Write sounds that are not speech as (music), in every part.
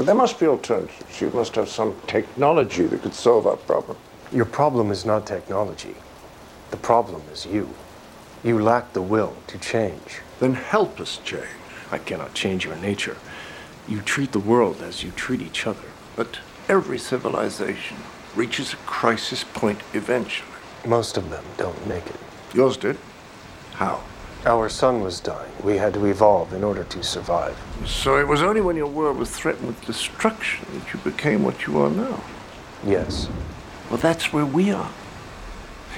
But there must be alternatives. You must have some technology that could solve our problem. Your problem is not technology. The problem is you. You lack the will to change. Then help us change. I cannot change your nature. You treat the world as you treat each other. But every civilization reaches a crisis point eventually. Most of them don't make it. Yours did. How? Our sun was dying. We had to evolve in order to survive. So it was only when your world was threatened with destruction that you became what you are now. Yes. Well, that's where we are.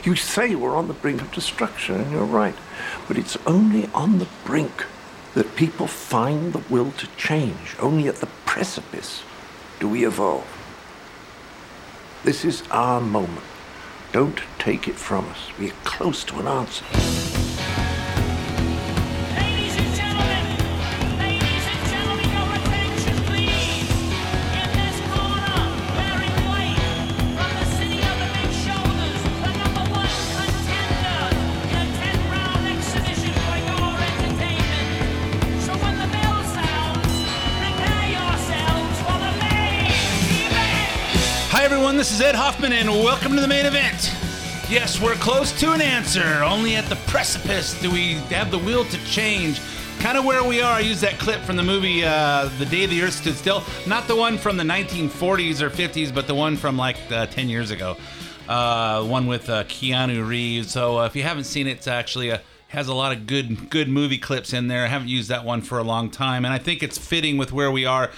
You say we're on the brink of destruction, and you're right. But it's only on the brink that people find the will to change. Only at the precipice do we evolve. This is our moment. Don't take it from us. We are close to an answer. This is Ed Hoffman, and welcome to the main event. Yes, we're close to an answer. Only at the precipice do we have the will to change. Kind of where we are. I used that clip from the movie uh, The Day the Earth Stood Still. Not the one from the 1940s or 50s, but the one from like uh, 10 years ago. Uh, one with uh, Keanu Reeves. So uh, if you haven't seen it, it's actually a has a lot of good good movie clips in there. I haven't used that one for a long time, and I think it's fitting with where we are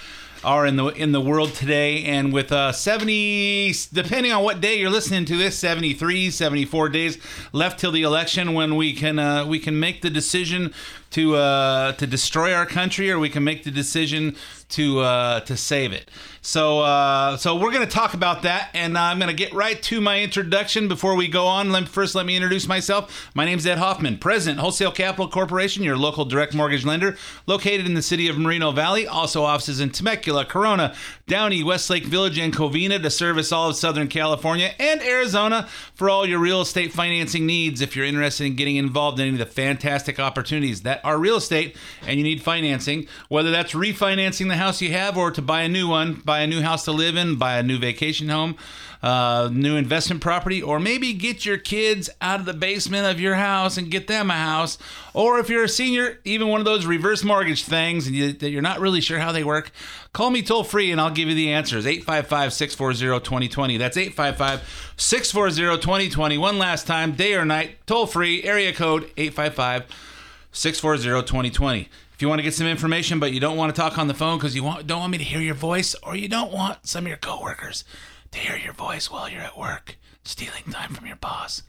are in the in the world today. And with uh 70 depending on what day you're listening to this 73 74 days left till the election when we can uh, we can make the decision to uh, to destroy our country or we can make the decision to uh, to save it. So uh, so we're to talk about that and I'm to get right to my introduction before we go on. Let, me, first let me introduce myself. My name's Ed Hoffman president Wholesale Capital Corporation your local direct mortgage lender located in the city of Moreno Valley also offices in Temecula Corona Downey Westlake Village and Covina to service all of Southern California and Arizona for all your real estate financing needs. If you're interested in getting involved in any of the fantastic opportunities that are real estate and you need financing whether that's refinancing the house you have or to buy a new one buy a new house to live in buy a new vacation home uh, new investment property, or maybe get your kids out of the basement of your house and get them a house. Or if you're a senior, even one of those reverse mortgage things and you, that you're not really sure how they work, call me toll free and I'll give you the answers. 855 640 2020. That's 855 640 2020. One last time, day or night, toll free, area code 855 640 2020. If you want to get some information, but you don't want to talk on the phone because you want, don't want me to hear your voice, or you don't want some of your coworkers to hear your voice while you're at work, stealing time from your boss.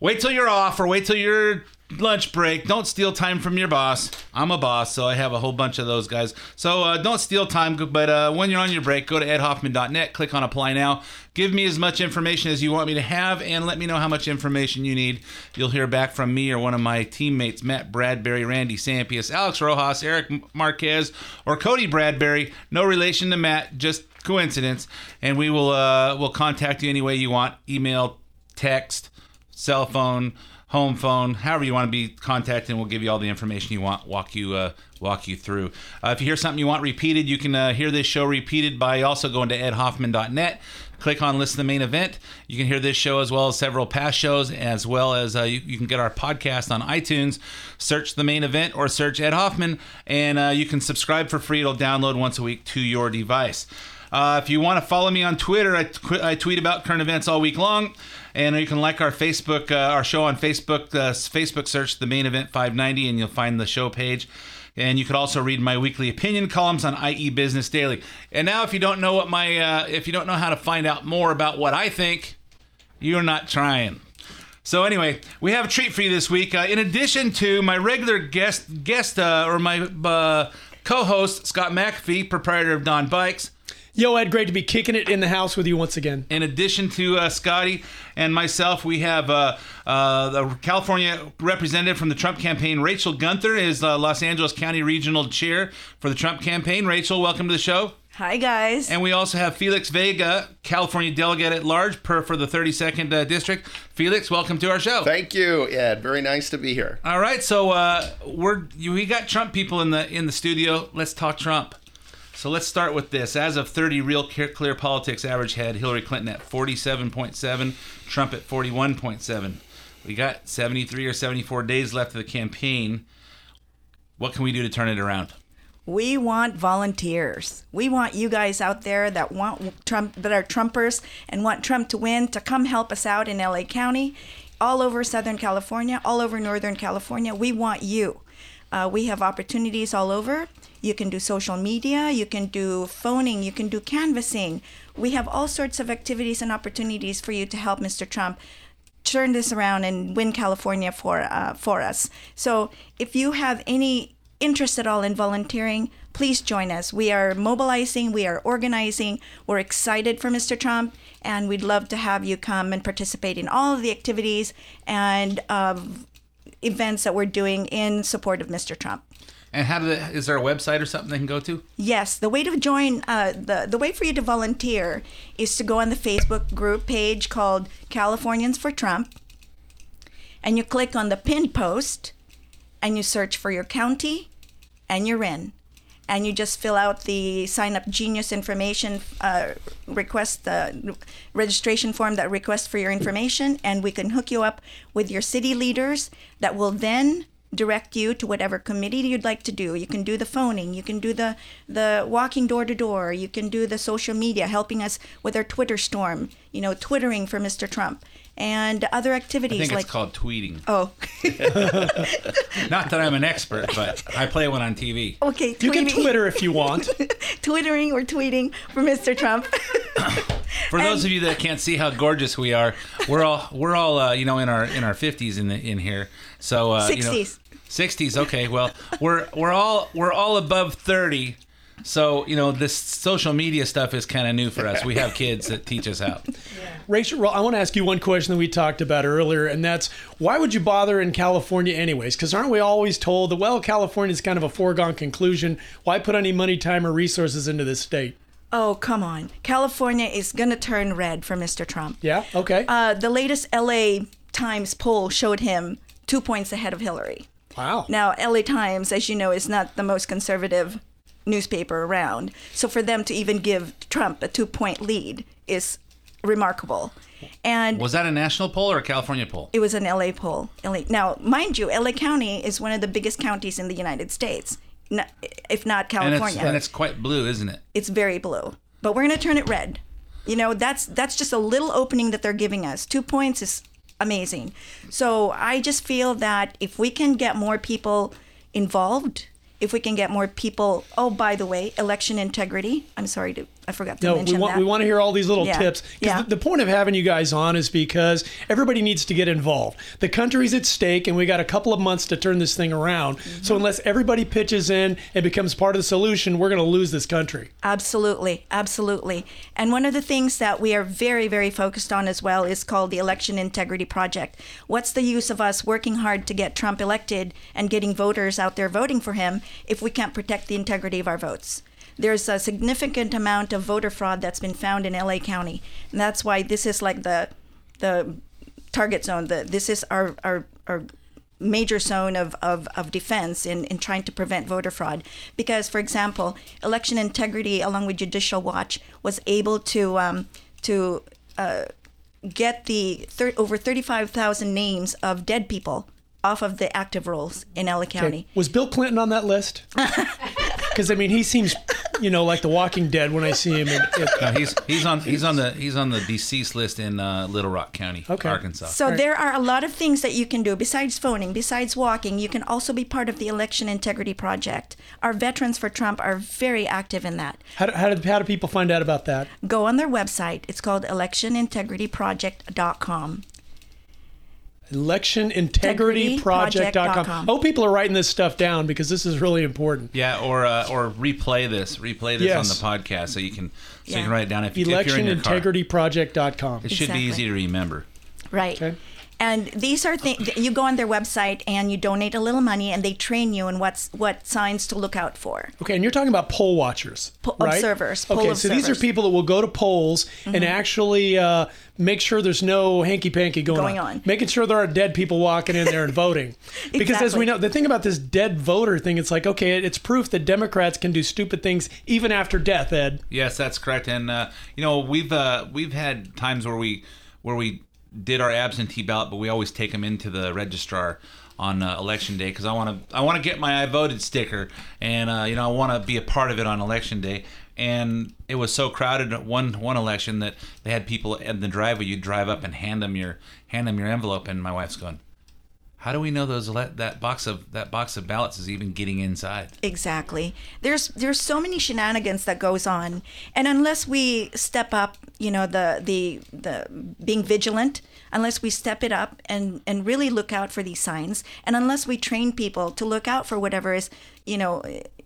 Wait till you're off or wait till your lunch break. Don't steal time from your boss. I'm a boss, so I have a whole bunch of those guys. So uh, don't steal time, but uh, when you're on your break, go to edhoffman.net, click on apply now. Give me as much information as you want me to have, and let me know how much information you need. You'll hear back from me or one of my teammates, Matt Bradbury, Randy Sampius, Alex Rojas, Eric Marquez, or Cody Bradbury. No relation to Matt, just coincidence. And we will uh, will contact you any way you want. Email, text, cell phone, home phone, however you want to be contacted, we'll give you all the information you want. Walk you uh, walk you through. Uh, if you hear something you want repeated, you can uh, hear this show repeated by also going to edhoffman.net. Click on listen to the main event. You can hear this show as well as several past shows, as well as uh, you, you can get our podcast on iTunes. Search the main event or search Ed Hoffman, and uh, you can subscribe for free. It'll download once a week to your device. Uh, if you want to follow me on Twitter, I, tw- I tweet about current events all week long, and you can like our Facebook, uh, our show on Facebook. Uh, Facebook search the main event 590, and you'll find the show page. And you could also read my weekly opinion columns on IE Business Daily. And now, if you don't know what my, uh, if you don't know how to find out more about what I think, you're not trying. So anyway, we have a treat for you this week. Uh, in addition to my regular guest, guest uh, or my uh, co-host Scott McAfee, proprietor of Don Bikes. Yo, Ed, great to be kicking it in the house with you once again. In addition to uh, Scotty and myself, we have uh, uh, the California representative from the Trump campaign, Rachel Gunther, is uh, Los Angeles County Regional Chair for the Trump campaign. Rachel, welcome to the show. Hi, guys. And we also have Felix Vega, California delegate at large per for the 32nd uh, district. Felix, welcome to our show. Thank you, Ed. Very nice to be here. All right, so uh, we're we got Trump people in the in the studio. Let's talk Trump. So let's start with this. As of 30, Real Clear, Politics average had Hillary Clinton at 47.7, Trump at 41.7. We got 73 or 74 days left of the campaign. What can we do to turn it around? We want volunteers. We want you guys out there that want Trump, that are Trumpers and want Trump to win, to come help us out in LA County, all over Southern California, all over Northern California. We want you. Uh, we have opportunities all over. You can do social media, you can do phoning, you can do canvassing. We have all sorts of activities and opportunities for you to help Mr. Trump turn this around and win California for uh, for us. So if you have any interest at all in volunteering, please join us. We are mobilizing, we are organizing, we're excited for Mr. Trump, and we'd love to have you come and participate in all of the activities and uh, events that we're doing in support of Mr. Trump. And how do is there a website or something they can go to? Yes, the way to join, uh, the the way for you to volunteer is to go on the Facebook group page called Californians for Trump, and you click on the pinned post, and you search for your county, and you're in, and you just fill out the sign up genius information uh, request the registration form that requests for your information, and we can hook you up with your city leaders that will then direct you to whatever committee you'd like to do. You can do the phoning, you can do the the walking door to door, you can do the social media, helping us with our Twitter storm, you know, twittering for Mr. Trump and other activities. I think like it's called tweeting. Oh, (laughs) Not that I'm an expert, but I play one on TV. okay. You can Twitter if you want. (laughs) twittering or tweeting for Mr. Trump. (coughs) For those of you that can't see how gorgeous we are, we're all we're all uh, you know in our in our 50s in the in here. So uh, you know, 60s. 60s. Okay, well we're we're all we're all above 30. So you know this social media stuff is kind of new for us. We have kids that teach us how. Rachel, I want to ask you one question that we talked about earlier, and that's why would you bother in California anyways? Because aren't we always told that, well, California is kind of a foregone conclusion? Why put any money, time, or resources into this state? Oh, come on. California is going to turn red for Mr. Trump. Yeah, okay. Uh, the latest LA Times poll showed him two points ahead of Hillary. wow. Now, LA Times, as you know, is not the most conservative newspaper around. So for them to even give Trump a two point lead is remarkable. And Was that a national poll or a California poll? it was an LA poll. LA. Now, mind you, LA County is one of the biggest counties in the United States, if not And it's California. and it's quite blue, isn't it? it's very blue. But we're going to turn it red. You know, that's that's just a little opening that they're giving us. 2 points is amazing. So, I just feel that if we can get more people involved, if we can get more people, oh, by the way, election integrity. I'm sorry to I forgot to No, we want that. we want to hear all these little Yeah. tips. Yeah. The, the point of having you guys on is because everybody needs to get involved. The country's at stake, and we got a couple of months to turn this thing around. Mm-hmm. So unless everybody pitches in and becomes part of the solution, we're going to lose this country. Absolutely, absolutely. And one of the things that we are very, very focused on as well is called the Election Integrity Project. What's the use of us working hard to get Trump elected and getting voters out there voting for him if we can't protect the integrity of our votes? There's a significant amount of voter fraud that's been found in LA County. And that's why this is like the the target zone. The, this is our, our, our major zone of, of, of defense in, in trying to prevent voter fraud. Because, for example, election integrity, along with Judicial Watch, was able to um, to uh, get the thir- over 35,000 names of dead people off of the active rolls in LA County. Was Bill Clinton on that list? (laughs) Because I mean, he seems, you know, like The Walking Dead when I see him. In, in, No, he's he's on he's on the he's on the deceased list in uh, Little Rock County, Okay. Arkansas. So there are a lot of things that you can do besides phoning, besides walking. You can also be part of the Election Integrity Project. Our Veterans for Trump are very active in that. how, do, how, do, how do people find out about that? Go on their website. It's called electionintegrityproject.com. ElectionIntegrityProject.com. Project.com. I hope people are writing this stuff down because this is really important. yeah, or uh, or replay this, replay this Yes. on the podcast so you can so you Yeah. can write it down if, you- if you're in your car. ElectionIntegrityProject.com. It should Exactly. be easy to remember. Right. Okay. And these are things you go on their website and you donate a little money, and they train you in what's what signs to look out for. Okay, and you're talking about poll watchers, Po- right? observers, poll okay, so these are. Mm-hmm. people that will go to polls and actually uh, make sure there's no hanky panky going, Going on. making sure there are dead people walking in there and voting. (laughs) Because as we know, the thing about this dead voter thing, it's like okay, it's proof that Democrats can do stupid things even after death. Ed, Yes, that's correct. And uh, you know, we've uh, we've had times where we where we did our absentee ballot, but we always take them into the registrar on uh, election day because I want to I want to get my I voted sticker, and uh, you know I want to be a part of it on election day. And it was so crowded one one election that they had people in the driveway. You drive up and hand them your hand them your envelope, and my wife's going. How do we know those that box of that box of ballots is even getting inside? Exactly. There's there's so many shenanigans that goes on, and unless we step up, you know, the the the being vigilant, unless we step it up and and really look out for these signs, and unless we train people to look out for whatever is, you know,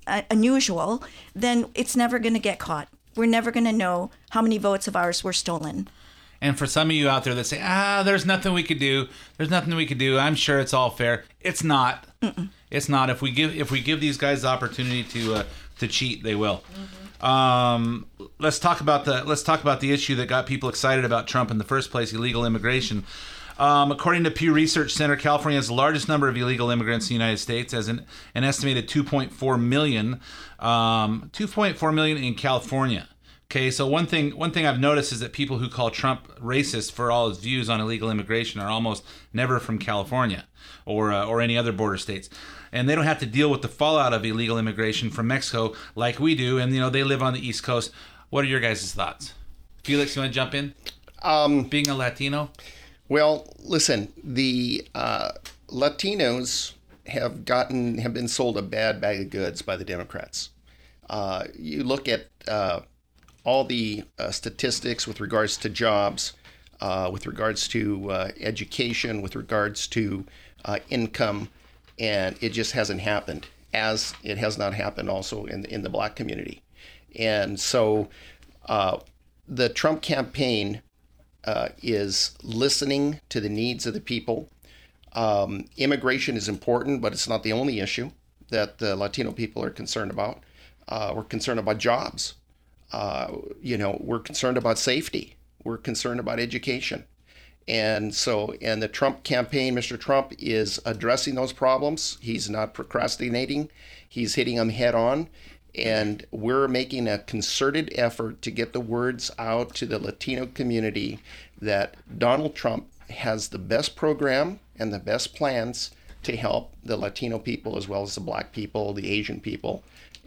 uh, unusual, then it's never going to get caught. We're never going to know how many votes of ours were stolen. And for some of you out there that say, ah, there's nothing we could do, there's nothing we could do. I'm sure it's all fair. It's not. It's not. If we give if we give these guys the opportunity to uh, to cheat, they will. Um, let's talk about the let's talk about the issue that got people excited about Trump in the first place: illegal immigration. Um, according to Pew Research Center, California has the largest number of illegal immigrants in the United States, as an, an estimated 2.4 million. Um, 2.4 million in California. Okay, so one thing one thing I've noticed is that people who call Trump racist for all his views on illegal immigration are almost never from California or uh, or any other border states, and they don't have to deal with the fallout of illegal immigration from Mexico like we do, and you know they live on the East Coast. What are your guys' thoughts? Felix, you want to jump in? Um, Being a Latino, well, listen, the uh, Latinos have gotten have been sold a bad bag of goods by the Democrats. Uh, you look at uh, all the uh, statistics with regards to jobs, uh, with regards to uh, education, with regards to uh, income, and it just hasn't happened. As it has not happened also in in the black community, and so uh, the Trump campaign is listening to the needs of the people. Um, immigration is important, but it's not the only issue that the Latino people are concerned about. Uh, we're concerned about jobs. Uh, you know, we're concerned about safety. We're concerned about education. And so, and the Trump campaign, Mr. Trump is addressing those problems. He's not procrastinating, he's hitting them head on. And we're making a concerted effort to get the words out to the Latino community that Donald Trump has the best program and the best plans to help the Latino people as well as the black people, the Asian people,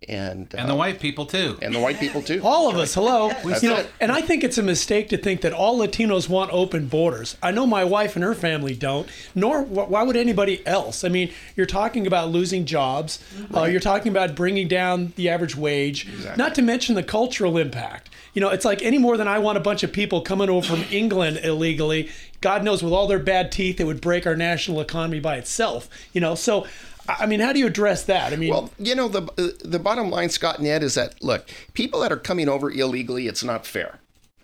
and and the uh, white people too. and the white people too. all of us, hello. That's you know, it. and I think it's a mistake to think that all Latinos want open borders. I know my wife and her family don't. Nor why would anybody else? I mean, you're talking about losing jobs. Uh, you're talking about bringing down the average wage. Not to mention the cultural impact. You know, it's like any more than I want a bunch of people coming over from England illegally. God knows, with all their bad teeth, it would break our national economy by itself. You know, so. I mean, how do you address that? I mean, Well, you know, the the bottom line, Scott and Ed, is that look, people that are coming over illegally, it's not fair.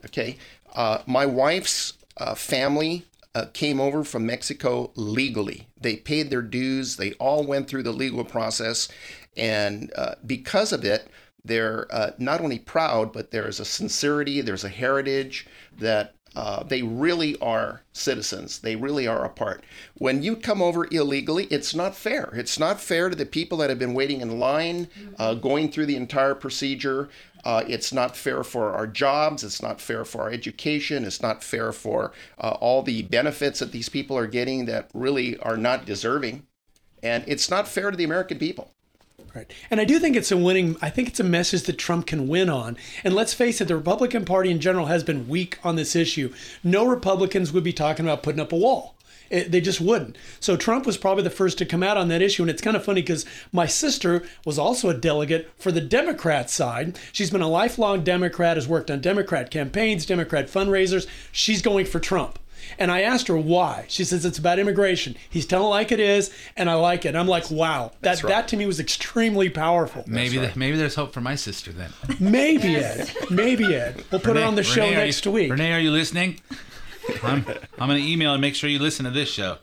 Okay, uh, my wife's uh, family uh, came over from Mexico legally. They paid their dues. They all went through the legal process, and uh, because of it, they're uh, not only proud, but there's a sincerity, there's a heritage that uh, they really are citizens. They really are a part. When you come over illegally, it's not fair. It's not fair to the people that have been waiting in line, uh, going through the entire procedure. Uh, it's not fair for our jobs. It's not fair for our education. It's not fair for uh, all the benefits that these people are getting that really are not deserving. And it's not fair to the American people. Right. And I do think it's a winning, I think it's a message that Trump can win on. And let's face it, the Republican Party in general has been weak on this issue. No Republicans would be talking about putting up a wall. It, they just wouldn't. So Trump was probably the first to come out on that issue. And it's kind of funny because my sister was also a delegate for the Democrat side. She's been a lifelong Democrat, has worked on Democrat campaigns, Democrat fundraisers. She's going for Trump. And I asked her why. She says it's about immigration. He's telling it like it is, and I like it. I'm like, wow, that right. that to me was extremely powerful. Maybe th- maybe there's hope for my sister then. Maybe Ed, maybe Ed. We'll put her Renee- on the show Renee, next you, week. Renee, are you listening? I'm, I'm going to email and make sure you listen to this show.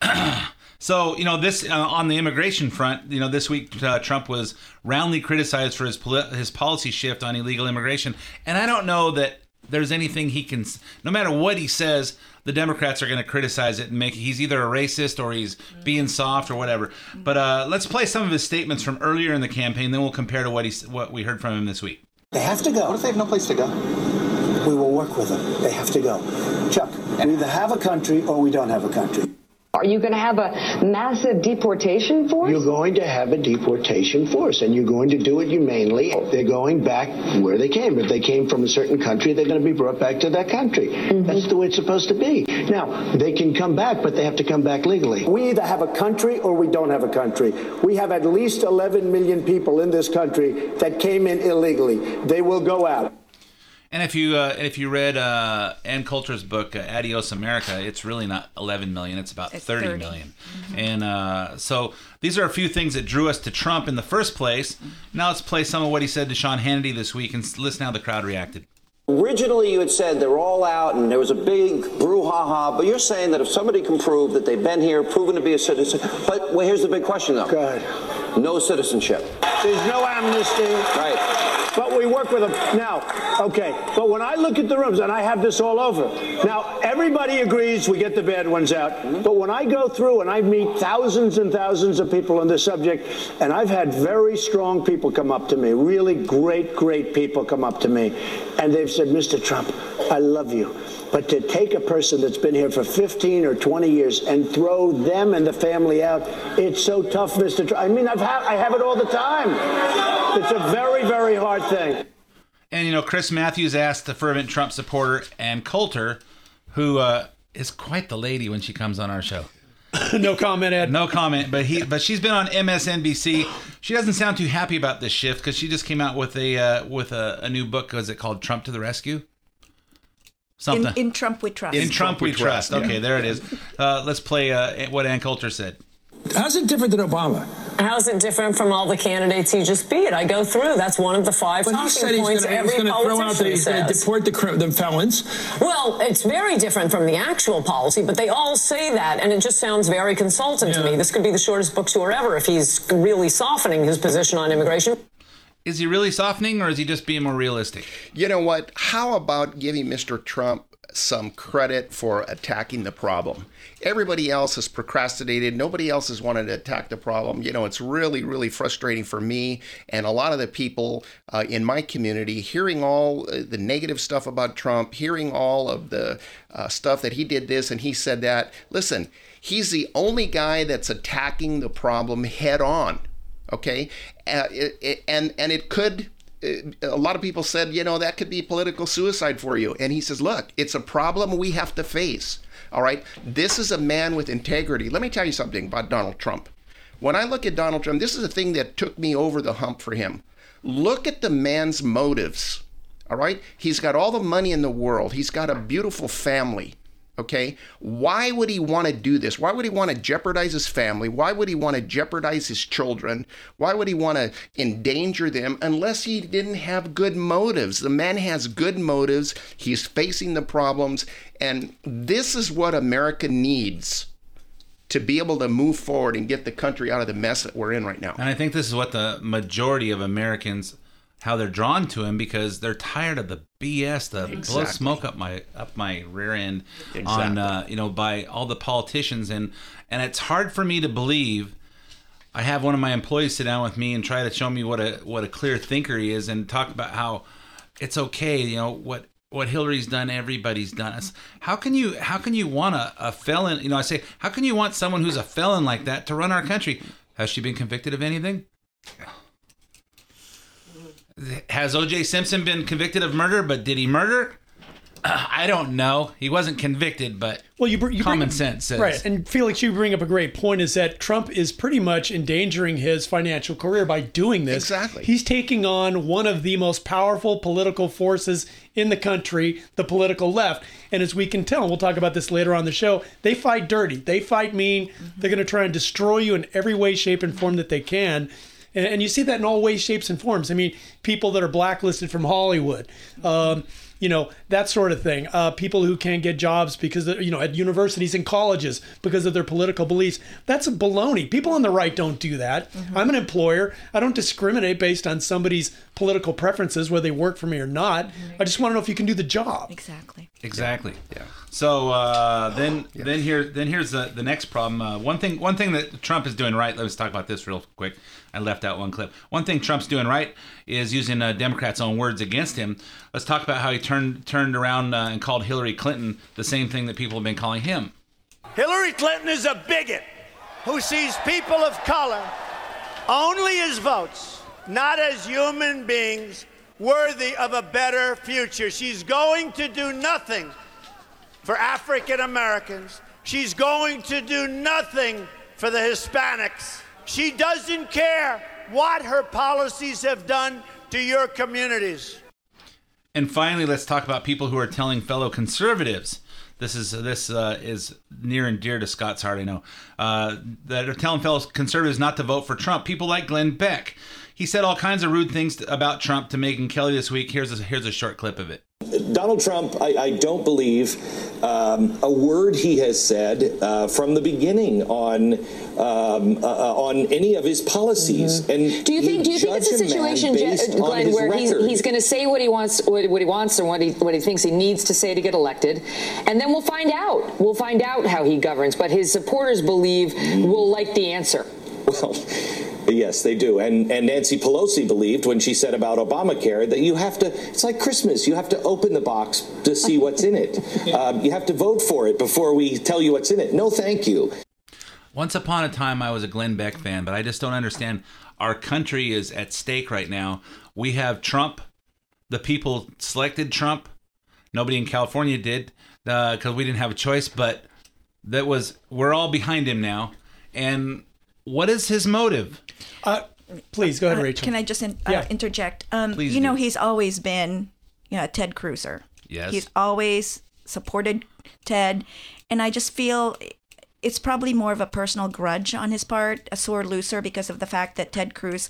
(clears throat) so, you know, this uh, on the immigration front, you know, this week uh, Trump was roundly criticized for his poli- his policy shift on illegal immigration, and I don't know that there's anything he can. No matter what he says, the Democrats are going to criticize it and make he's either a racist or he's being soft or whatever. But uh, let's play some of his statements from earlier in the campaign, then we'll compare to what he what we heard from him this week. They have to go. What if they have no place to go? We will work with them. They have to go. Chuck, we either have a country or we don't have a country. Are you going to have a massive deportation force? You're going to have a deportation force, and you're going to do it humanely. They're going back where they came. If they came from a certain country, they're going to be brought back to that country. Mm-hmm. That's the way it's supposed to be. Now, they can come back, but they have to come back legally. We either have a country or we don't have a country. We have at least 11 million people in this country that came in illegally. They will go out. And if you uh, if you read uh, Ann Coulter's book uh, Adios America, it's really not 11 million; it's about It's 30 30. million. And uh, so these are a few things that drew us to Trump in the first place. Now let's play some of what he said to Sean Hannity this week and listen how the crowd reacted. Originally, you had said they're all out and there was a big brouhaha, but you're saying that if somebody can prove that they've been here, proven to be a citizen, but well, here's the big question though. Go ahead. No citizenship. There's no amnesty. Right. But we work with them. Now, okay, but when I look at the rooms, and I have this all over, now everybody agrees we get the bad ones out. But when I go through and I meet thousands and thousands of people on this subject, and I've had very strong people come up to me, really great, great people come up to me, and they've said, Mr. Trump, I love you. But to take a person that's been here for 15 or 20 years and throw them and the family out, it's so tough, Mr. Trump. I mean, I've ha- I have it all the time. It's a very, very hard thing. And you know, Chris Matthews asked the fervent Trump supporter Ann Coulter, who uh, is quite the lady when she comes on our show. (laughs) no comment, Ed. No comment, but he but she's been on MSNBC. She doesn't sound too happy about this shift because she just came out with a uh, with a, a new book. Was it called Trump to the Rescue? In, Something. in Trump we trust. In Trump, we trust. Okay, there it is. Uh, let's play uh, what Ann Coulter said. How's it different than Obama? How's it different from all the candidates you just beat? I go through. That's one of the five But he talking said he's points going every to throw out politician that he's going to deport the, the felons. Well, it's very different from the actual policy, but they all say that, and it just sounds very consultant to me. This could be the shortest book tour ever if he's really softening his position on immigration. Is he really softening, or is he just being more realistic? You know what? How about giving Mr. Trump some credit for attacking the problem? Everybody else has procrastinated. Nobody else has wanted to attack the problem. You know, it's really, really frustrating for me and a lot of the people uh, in my community hearing all uh, the negative stuff about Trump, hearing all of the uh, stuff that he did this and he said that. Listen, he's the only guy that's attacking the problem head on okay uh, it, it, and and it could Uh, a lot of people said you know that could be political suicide for you. And he says look it's a problem we have to face all right? This is a man with integrity. Let me tell you something about donald trump. When i look at donald trump this is a thing that took me over the hump for him. Look at the man's motives all right? He's got all the money in the world. He's got a beautiful family Okay. Why would he want to do this? Why would he want to jeopardize his family? Why would he want to jeopardize his children? Why would he want to endanger them unless he didn't have good motives? The man has good motives. He's facing the problems. And this is what America needs to be able to move forward and get the country out of the mess that we're in right now. And I think this is what the majority of Americans how they're drawn to him because they're tired of the BS, the blow smoke up my up my rear end on uh, you know by all the politicians and and it's hard for me to believe. I have one of my employees sit down with me and try to show me what a what a clear thinker he is and talk about how it's okay, you know what what Hillary's done, everybody's done. It's, how can you how can you want a, a felon? You know, I say how can you want someone who's a felon like that to run our country? Has she been convicted of anything? Has O.J. Simpson been convicted of murder? But did he murder? Uh, (clears throat) I don't know. He wasn't convicted, but Well, you, br- you common bring, sense says right. And Felix, you bring up a great point: is that Trump is pretty much endangering his financial career by doing this. Exactly. He's taking on one of the most powerful political forces in the country, the political left. And as we can tell, and we'll talk about this later on the show, they fight dirty. They fight mean. They're going to try and destroy you in every way, shape, and form that they can. And, and you see that in all ways, shapes, and forms. I mean, people that are blacklisted from Hollywood, um, you know, that sort of thing. Uh, people who can't get jobs because, of, you know, at universities and colleges because of their political beliefs. That's a baloney. People on the right don't do that. I'm an employer. I don't discriminate based on somebody's political preferences, whether they work for me or not. I just want to know if you can do the job. Exactly. Exactly. Yeah. So uh, then, then here, then here's the, the next problem. Uh, one thing, one thing that Trump is doing right. Let's talk about this real quick. I left out one clip. One thing Trump's doing right is using uh, Democrats' own words against him. Let's talk about how he turned turned around uh, and called Hillary Clinton the same thing that people have been calling him. Hillary Clinton is a bigot who sees people of color only as votes, not as human beings worthy of a better future. She's going to do nothing for African Americans. She's going to do nothing for the Hispanics. She doesn't care what her policies have done to your communities. And finally, let's talk about people who are telling fellow conservatives. This is this uh, is near and dear to Scott's heart. I know uh, that are telling fellow conservatives not to vote for Trump. People like Glenn Beck. He said all kinds of rude things about Trump to Megyn Kelly this week. Here's a, here's a short clip of it. Donald Trump, I, I don't believe um, a word he has said uh, from the beginning on um, uh, uh, on any of his policies. And Do you think? Do you think it's a situation, Je- Glenn, where he's, he's going to say what he wants, what, what he wants, or what he what he thinks he needs to say to get elected, and then we'll find out. We'll find out how he governs. But his supporters believe we'll like the answer. Well, yes, they do. And and Nancy Pelosi believed when she said about Obamacare that you have to. It's like Christmas. You have to open the box to see what's in it. (laughs) Um, you have to vote for it before we tell you what's in it. No, thank you. Once upon a time, I was a Glenn Beck fan, but I just don't understand. Our country is at stake right now. We have Trump. The people selected Trump. Nobody in California did because we didn't have a choice. But that was we're all behind him now. And what is his motive? Uh, please go ahead, Uh, Rachel. Can I just in, uh, Yeah. interject? Um, Please you know, he's always been, you know, a Ted Cruiser. Yes. He's always supported Ted, and I just feel it's probably more of a personal grudge on his part, a sore loser because of the fact that Ted Cruz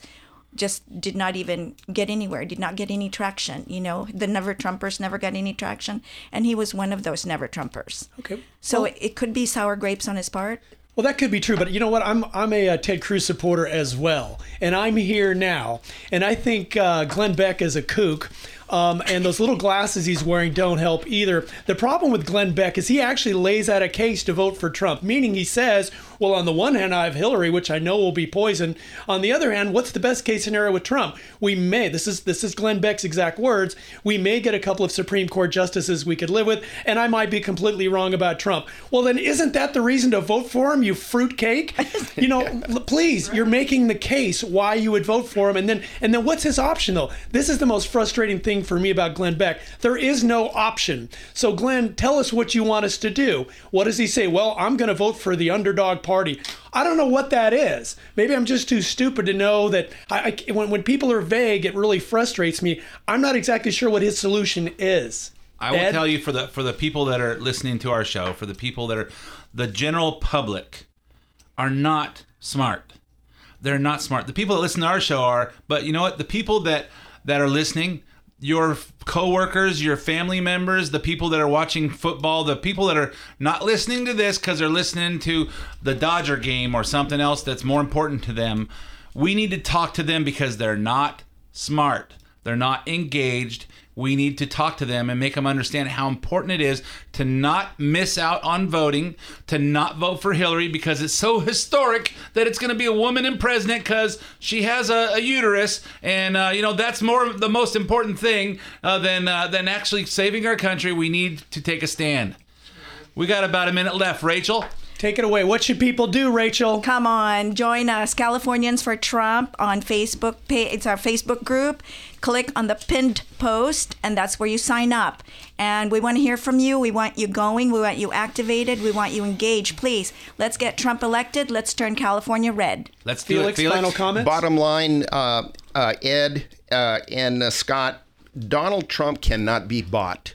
just did not even get anywhere, did not get any traction. You know, the Never Trumpers never got any traction, and he was one of those Never Trumpers. Okay. So it, it could be sour grapes on his part. Well, that could be true, but you know what? I'm I'm a, uh Ted Cruz supporter as well, and I'm here now, and I think uh, Glenn Beck is a kook. Um, and those little glasses he's wearing don't help either. The problem with Glenn Beck is he actually lays out a case to vote for Trump, meaning he says, well, on the one hand, I have Hillary, which I know will be poison. On the other hand, what's the best case scenario with Trump? We may, this is this is Glenn Beck's exact words, we may get a couple of Supreme Court justices we could live with, and I might be completely wrong about Trump. Well, then isn't that the reason to vote for him, you fruitcake? (laughs) You know, please, you're making the case why you would vote for him, and then and then what's his option though? This is the most frustrating thing for me about Glenn Beck. There is no option. So Glenn, tell us what you want us to do. What does he say? Well, I'm going to vote for the underdog party. I don't know what that is. Maybe I'm just too stupid to know that. I, I when when people are vague, it really frustrates me. I'm not exactly sure what his solution is. I will Ed? tell you for the for the people that are listening to our show, for the people that are the general public are not smart. They're not smart. The people that listen to our show are, but you know what? The people that that are listening, your coworkers, your family members, the people that are watching football, the people that are not listening to this because they're listening to the Dodger game or something else that's more important to them. We need to talk to them because they're not smart. They're not engaged. We need to talk to them and make them understand how important it is to not miss out on voting, to not vote for Hillary because it's so historic that it's going to be a woman in president because she has a, a uterus, and uh, you know that's more the most important thing uh, than uh, than actually saving our country. We need to take a stand. We got about a minute left, Rachel. Take it away. What should people do, Rachel? Come on, join us, Californians for Trump on Facebook. Page. It's our Facebook group. Click on the pinned post, and that's where you sign up. And we want to hear from you. We want you going. We want you activated. We want you engaged. Please, let's get Trump elected. Let's turn California red. Let's do Felix, it. Felix. final comments? Bottom line, uh, uh, Ed uh, and uh, Scott, Donald Trump cannot be bought.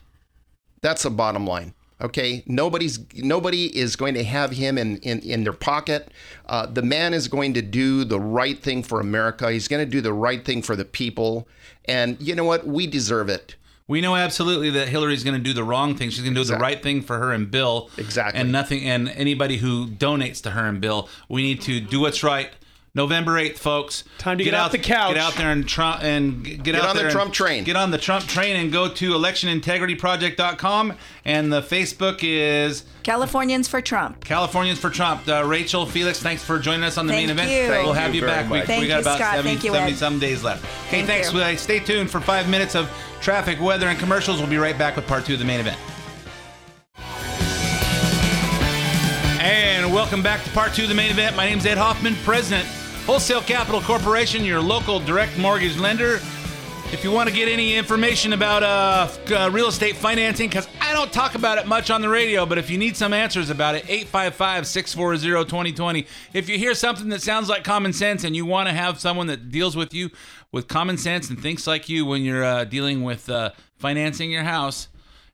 That's the bottom line. Okay, nobody's nobody is going to have him in in, in their pocket. Uh, the man is going to do the right thing for America. He's going to do the right thing for the people, and you know what? We deserve it. We know absolutely that Hillary's going to do the wrong thing. She's going to do the right thing for her and Bill. Exactly. And nothing. And anybody who donates to her and Bill, we need to do what's right. November eighth, folks. Time to get out the couch. Get out there and Trump and g- get, out on the there and Trump train. Get on the Trump train and go to electionintegrityproject.com. And the Facebook is Californians for Trump. Californians for Trump. Uh, Rachel, Felix, thanks for joining us on the Thank main event. you. Thank we'll have you you, back. We, much. Thank we got you, about Scott. 70, Thank you, 70 Ed. some days left. Okay, Thank thanks. you. Uh, Stay tuned for five minutes of traffic, weather, and commercials. We'll be right back with part two of the main event. Welcome back to part two of the main event. My name is Ed Hoffman, President, Wholesale Capital Corporation, your local direct mortgage lender. If you want to get any information about uh, uh, real estate financing, because I don't talk about it much on the radio, but if you need some answers about it, 855 640 2020. If you hear something that sounds like common sense and you want to have someone that deals with you with common sense and thinks like you when you're uh, dealing with uh, financing your house,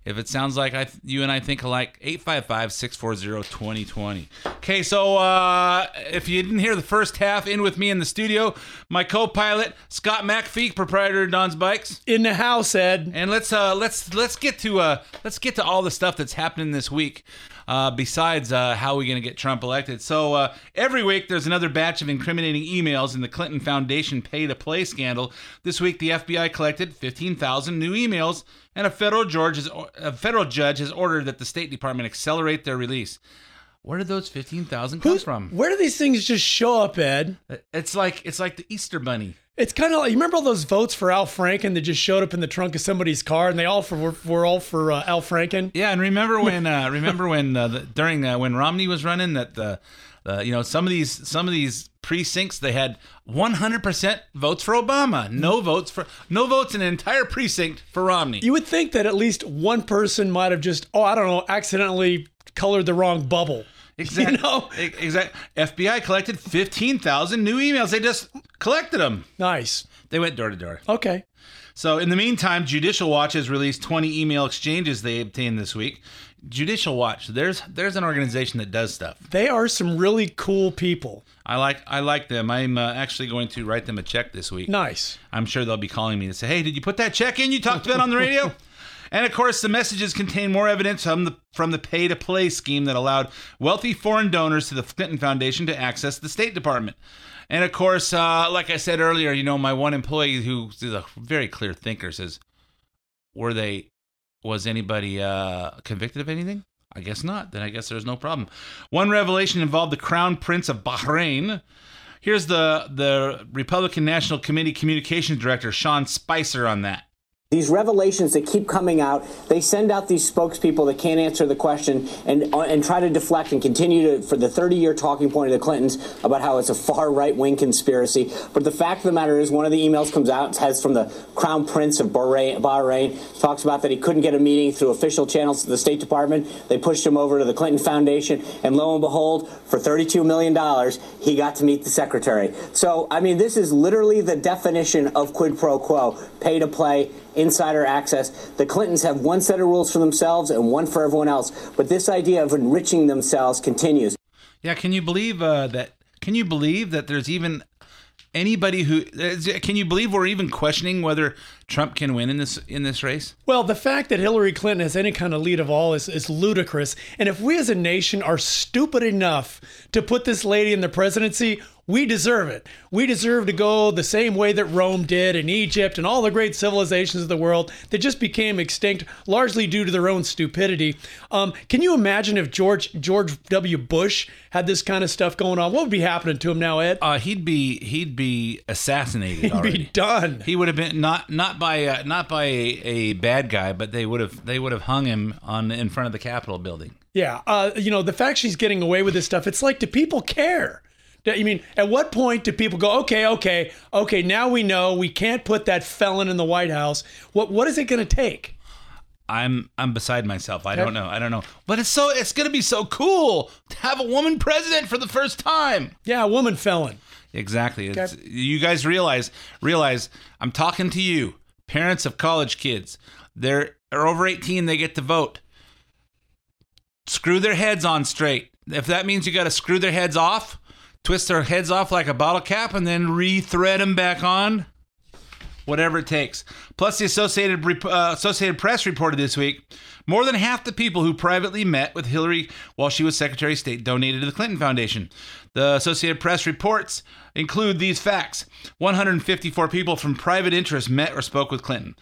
if it sounds like I, you and I think alike, 855-640-2020. Okay, so uh, if you didn't hear the first half, in with me in the studio, my co-pilot Scott McPhee, proprietor of Don's Bikes, In the house, Ed. and let's uh, let's let's get to uh, let's get to all the stuff that's happening this week. Uh, besides uh, how we're going to get Trump elected. So uh, every week there's another batch of incriminating emails in the Clinton Foundation pay to play scandal. This week the FBI collected 15,000 new emails, and a federal judge has, a federal judge has ordered that the State Department accelerate their release. Where did those 15,000 come from? Where do these things just show up, Ed? It's like it's like the Easter Bunny. It's kind of like you remember all those votes for Al Franken that just showed up in the trunk of somebody's car, and they all for were, were all for uh, Al Franken. Yeah, and remember when uh, remember when uh, the, during uh, when Romney was running that the uh, you know some of these some of these precincts they had 100% votes for Obama, no votes for no votes in an entire precinct for Romney. You would think that at least one person might have just, oh, I don't know, accidentally colored the wrong bubble. Exactly. (laughs) You know? Exactly. FBI collected 15,000 new emails. They just collected them. Nice. They went door to door. Okay. So, in the meantime, Judicial Watch has released 20 email exchanges they obtained this week. Judicial Watch, there's there's an organization that does stuff. They are some really cool people. I like I like them. I'm uh, actually going to write them a check this week. Nice. I'm sure they'll be calling me to say, "Hey, did you put that check in you talked about on the radio?" (laughs) and of course, the messages contain more evidence from the from the pay to play scheme that allowed wealthy foreign donors to the Clinton Foundation to access the State Department. And of course, uh, like I said earlier, you know, my one employee who is a very clear thinker says, "Were they? Was anybody uh, convicted of anything?" I guess not. Then I guess there's no problem. One revelation involved the Crown Prince of Bahrain. Here's the the Republican National Committee Communications Director Sean Spicer on that. These revelations that keep coming out, they send out these spokespeople that can't answer the question and uh, and try to deflect and continue to for the 30-year talking point of the Clintons about how it's a far right-wing conspiracy. But the fact of the matter is, one of the emails comes out has from the Crown Prince of Bahrain, Bahrain talks about that he couldn't get a meeting through official channels to the State Department. They pushed him over to the Clinton Foundation, and lo and behold, for 32 million dollars, he got to meet the secretary. So, I mean, this is literally the definition of quid pro quo: pay to play insider access. The Clintons have one set of rules for themselves and one for everyone else. But this idea of enriching themselves continues. Yeah, can you believe uh, that? Can you believe that there's even anybody who Can you believe we're even questioning whether Trump can win in this in this race? Well, the fact that Hillary Clinton has any kind of lead of all is, is ludicrous. And if we as a nation are stupid enough to put this lady in the presidency, we deserve it. We deserve to go the same way that Rome did and Egypt and all the great civilizations of the world that just became extinct largely due to their own stupidity. Um, can you imagine if George George W. Bush had this kind of stuff going on? What would be happening to him now, Ed? Uh, he'd be he'd be assassinated He'd already. be done. He would have been not not by uh, not by a, a bad guy, but they would have they would have hung him on in front of the Capitol building. Yeah, uh, you know the fact she's getting away with this stuff. It's like, do people care? I mean, at what point do people go, okay, okay, okay? Now we know we can't put that felon in the White House. What what is it going to take? I'm I'm beside myself. I don't know. I don't know. But it's so it's gonna be so cool to have a woman president for the first time. Yeah, a woman felon. Exactly. It's, You guys realize realize I'm talking to you, parents of college kids. They're are over 18. They get to vote. screw their heads on straight. If that means you got to screw their heads off, twist their heads off like a bottle cap, and then re-thread them back on, whatever it takes. Plus, the Associated uh, Associated Press reported this week more than half the people who privately met with Hillary while she was Secretary of State donated to the Clinton Foundation. The Associated Press reports include these facts: 154 people from private interest met or spoke with Clinton.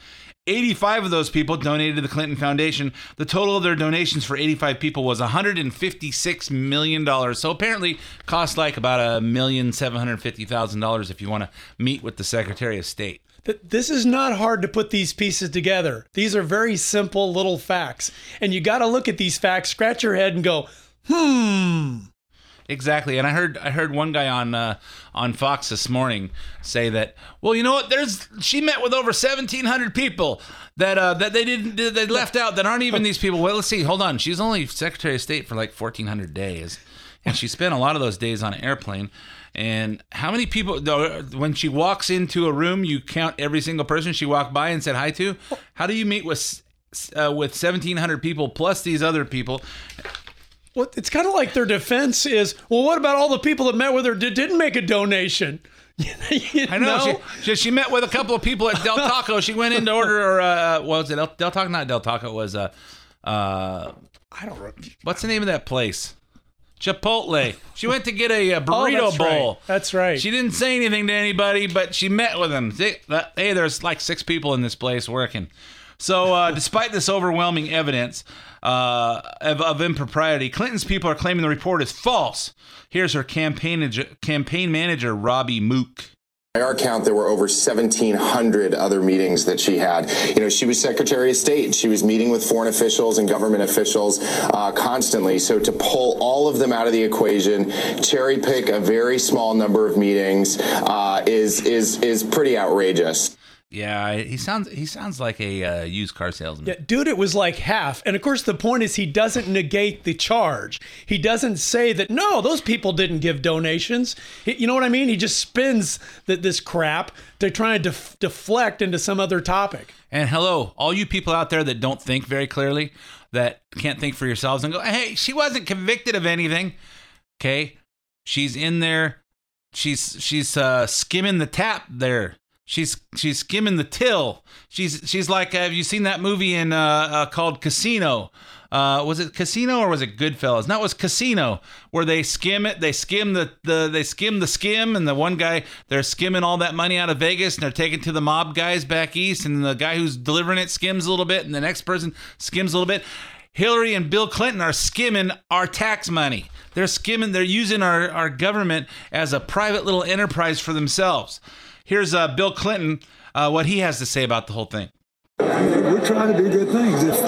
85 of those people donated to the Clinton Foundation. The total of their donations for 85 people was 156 million dollars. So apparently, cost like about a million seven hundred fifty thousand dollars if you want to meet with the Secretary of State. This is not hard to put these pieces together. These are very simple little facts. And you got to look at these facts, scratch your head, and go, hmm. Exactly, and I heard I heard one guy on uh, on Fox this morning say that. Well, you know what? There's she met with over seventeen hundred people that uh, that they didn't they left out that aren't even these people. Well, let's see. Hold on, she's only Secretary of State for like fourteen hundred days, and she spent a lot of those days on an airplane. And how many people? When she walks into a room, you count every single person she walked by and said hi to. How do you meet with uh, with seventeen hundred people plus these other people? Well, it's kind of like their defense is, well, what about all the people that met with her that didn't make a donation? (laughs) You I know. She, she, met with a couple of people at Del (laughs) Taco. She went in to order, uh, what was it Del, Del Taco? Not Del Taco. It was, uh, uh, I don't know. what's the name of that place? Chipotle. She went to get a, uh Oh, burrito that's right. bowl. That's right. She didn't say anything to anybody, but she met with them. Hey, there's like six people in this place working. So, uh, despite this overwhelming evidence uh, of, of impropriety, Clinton's people are claiming the report is false. Here's her campaign campaign manager, Robbie Mook. By our count, there were over 1,700 other meetings that she had. You know, she was Secretary of State. She was meeting with foreign officials and government officials uh, constantly. So to pull all of them out of the equation, cherry pick a very small number of meetings, uh, is is is pretty outrageous. Yeah, he sounds he sounds like a uh, used car salesman. Yeah, dude, it was like half. And of course, the point is he doesn't negate the charge. He doesn't say that, no, those people didn't give donations. He- you know what I mean? He just spins that this crap to try and def- deflect into some other topic. And hello, all you people out there that don't think very clearly, that can't think for yourselves and go, hey, she wasn't convicted of anything. Okay, she's in there. She's she's uh, skimming the tap there. She's she's skimming the till. She's she's like, have you seen that movie in uh, uh, called Casino? Uh, was it Casino or was it Goodfellas? No, it was Casino, where they skim it. They skim the, the they skim the skim, and the one guy they're skimming all that money out of Vegas, and they're taking to the mob guys back east, and the guy who's delivering it skims a little bit, and the next person skims a little bit. Hillary and Bill Clinton are skimming our tax money. They're skimming. They're using our, our government as a private little enterprise for themselves. Here's uh, Bill Clinton, uh, what he has to say about the whole thing. We're trying to do good things. If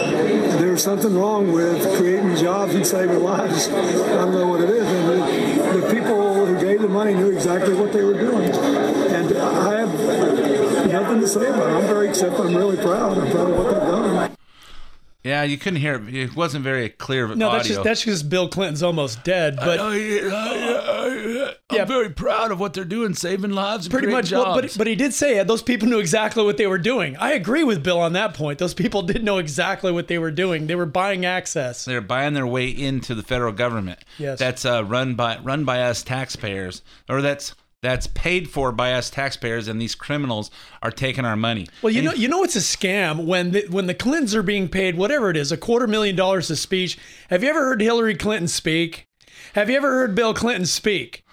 there's something wrong with creating jobs and saving lives, I don't know what it is. And the, the people who gave the money knew exactly what they were doing. And I have nothing to say about it. I'm very except I'm really proud. I'm proud of what they've done. Yeah, you couldn't hear it. It wasn't very clear No, audio. that's just that's just Bill Clinton's almost dead. But I'm very proud of what they're doing, saving lives, pretty much. Well, but but he did say. Those people knew exactly what they were doing. I agree with Bill on that point. Those people did know exactly what they were doing. They were buying access. They're buying their way into the federal government. Yes. That's uh, run by run by us taxpayers, or that's that's paid for by us taxpayers, and these criminals are taking our money. Well, you And know, you know, it's a scam when the, when the Clintons are being paid whatever it is, a quarter million dollars a speech. Have you ever heard Hillary Clinton speak? Have you ever heard Bill Clinton speak?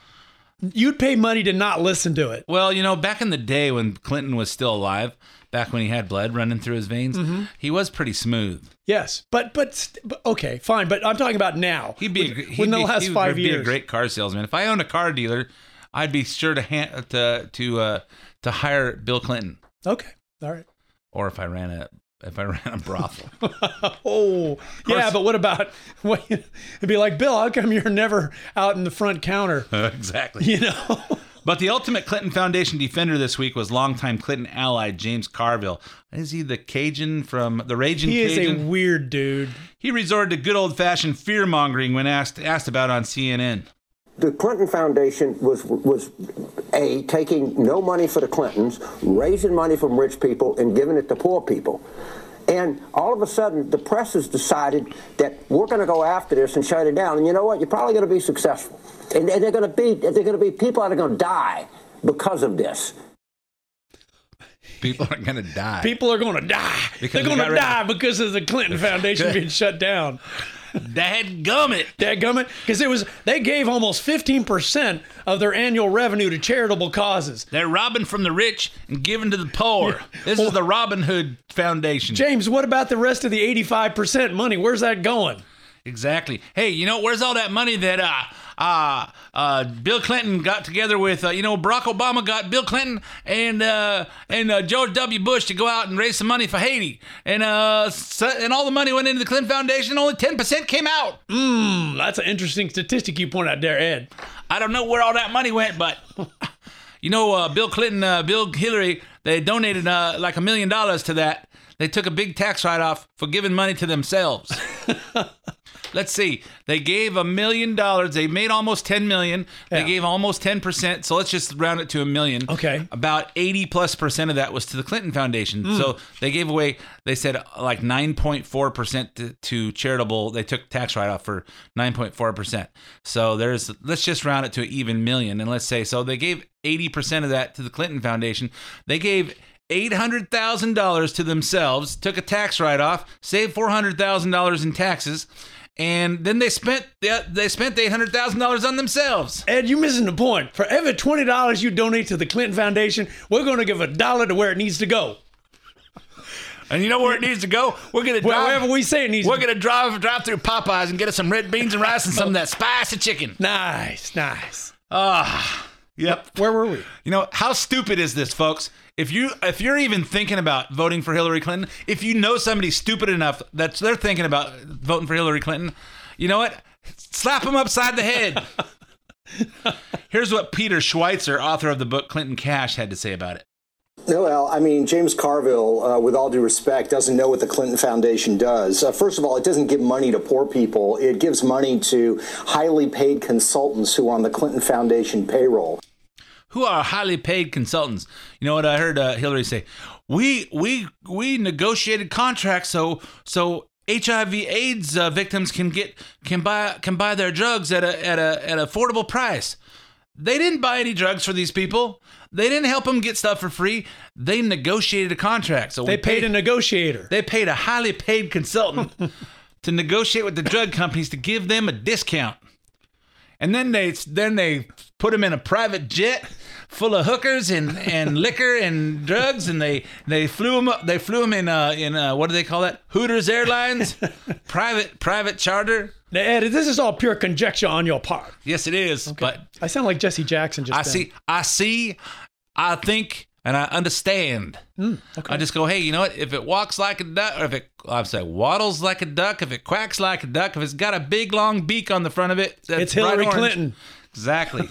You'd pay money to not listen to it. Well, you know, back in the day when Clinton was still alive, back when he had blood running through his veins, Mhm. he was pretty smooth. Yes, but but, but okay, fine. But I'm talking about now. He'd be a, With- gr- he'd within the be- last he would five be years. a great car salesman. If I owned a car dealer, I'd be sure to to to uh, to hire Bill Clinton. Okay, all right. Or if I ran a if I (laughs) ran a brothel. (laughs) oh, yeah, but what about (laughs) what? It'd be like Bill. How come you're never out in the front counter? exactly. You know. But the ultimate Clinton Foundation defender this week was longtime Clinton ally James Carville. Is he the Cajun from the Raging He is Cajun? a weird dude. He resorted to good old fashioned fear mongering when asked asked about on CNN. The Clinton Foundation was was a taking no money for the Clintons, raising money from rich people and giving it to poor people. And all of a sudden, the press has decided that we're going to go after this and shut it down. And you know what? You're probably going to be successful. And, and they're going to be they're going to be people that are going to die because of this. People are gonna die. People are going to die. Because They're going to rid of- die because of the Clinton Foundation (laughs) being shut down. Dad gummit. Dad gummit. Because it was they gave almost 15% of their annual revenue to charitable causes. They're robbing from the rich and giving to the poor. This is the Robin Hood Foundation. James, what about the rest of the 85% money? Where's that going? Exactly. Hey, you know where's all that money that uh uh uh Bill Clinton got together with uh, you know Barack Obama got Bill Clinton and uh and uh, George W. Bush to go out and raise some money for Haiti and uh and all the money went into the Clinton Foundation. Only ten percent came out. Hmm, that's an interesting statistic you point out there, Ed. I don't know where all that money went, but (laughs) you know, uh, Bill Clinton, uh, Bill Hillary, they donated uh, like a million dollars to that. They took a big tax write off for giving money to themselves. (laughs) Let's see. They gave a million dollars. They made almost 10 million. They Yeah. gave almost 10%. So let's just round it to a million. Okay. About 80 plus percent of that was to the Clinton Foundation. Mm. So they gave away, they said like 9.4% to, to charitable. They took tax write off for 9.4%. So there's, let's just round it to an even million. And let's say, so they gave 80% of that to the Clinton Foundation. They gave $800,000 to themselves, took a tax write off, saved $400,000 in taxes. And then they spent they, they spent eight hundred thousand dollars on themselves. Ed, you're missing the point. For every twenty dollars you donate to the Clinton Foundation, we're going to give a dollar to where it needs to go. And you know where it needs to go? We're gonna drive, Wherever we say it needs. We're to gonna drive drive through Popeyes and get us some red beans and rice and some of that spicy chicken. Nice, nice. Ah, yep. Where were we? You know how stupid is this, folks? If you if you're even thinking about voting for Hillary Clinton, if you know somebody stupid enough that they're thinking about voting for Hillary Clinton, you know what? Slap them upside the head. (laughs) Here's what Peter Schweizer, author of the book Clinton Cash, had to say about it. Well, I mean, James Carville, uh, with all due respect, doesn't know what the Clinton Foundation does. Uh, first of all, it doesn't give money to poor people. It gives money to highly paid consultants who are on the Clinton Foundation payroll. Who are highly paid consultants. You know what I heard uh, Hillary say? We we we negotiated contracts so so HIV/AIDS uh, victims can get can buy can buy their drugs at a at a at an affordable price. They didn't buy any drugs for these people. They didn't help them get stuff for free. They negotiated a contract. So They paid a negotiator. They paid a highly paid consultant (laughs) to negotiate with the drug companies to give them a discount. And then they then they put them in a private jet full of hookers and, and liquor and drugs, and they they flew them up. They flew them in uh in uh, what do they call that? Hooters Airlines, (laughs) private private charter. Now, Ed, this is all pure conjecture on your part. Yes, it is. But I sound like Jesse Jackson just I then. see, I see, I think, and I understand. Hmm, I just go, hey, you know what? If it walks like a duck, or if it, I'm saying, waddles like a duck, if it quacks like a duck, if it's got a big long beak on the front of it, that's It's Hillary orange. Clinton. Exactly.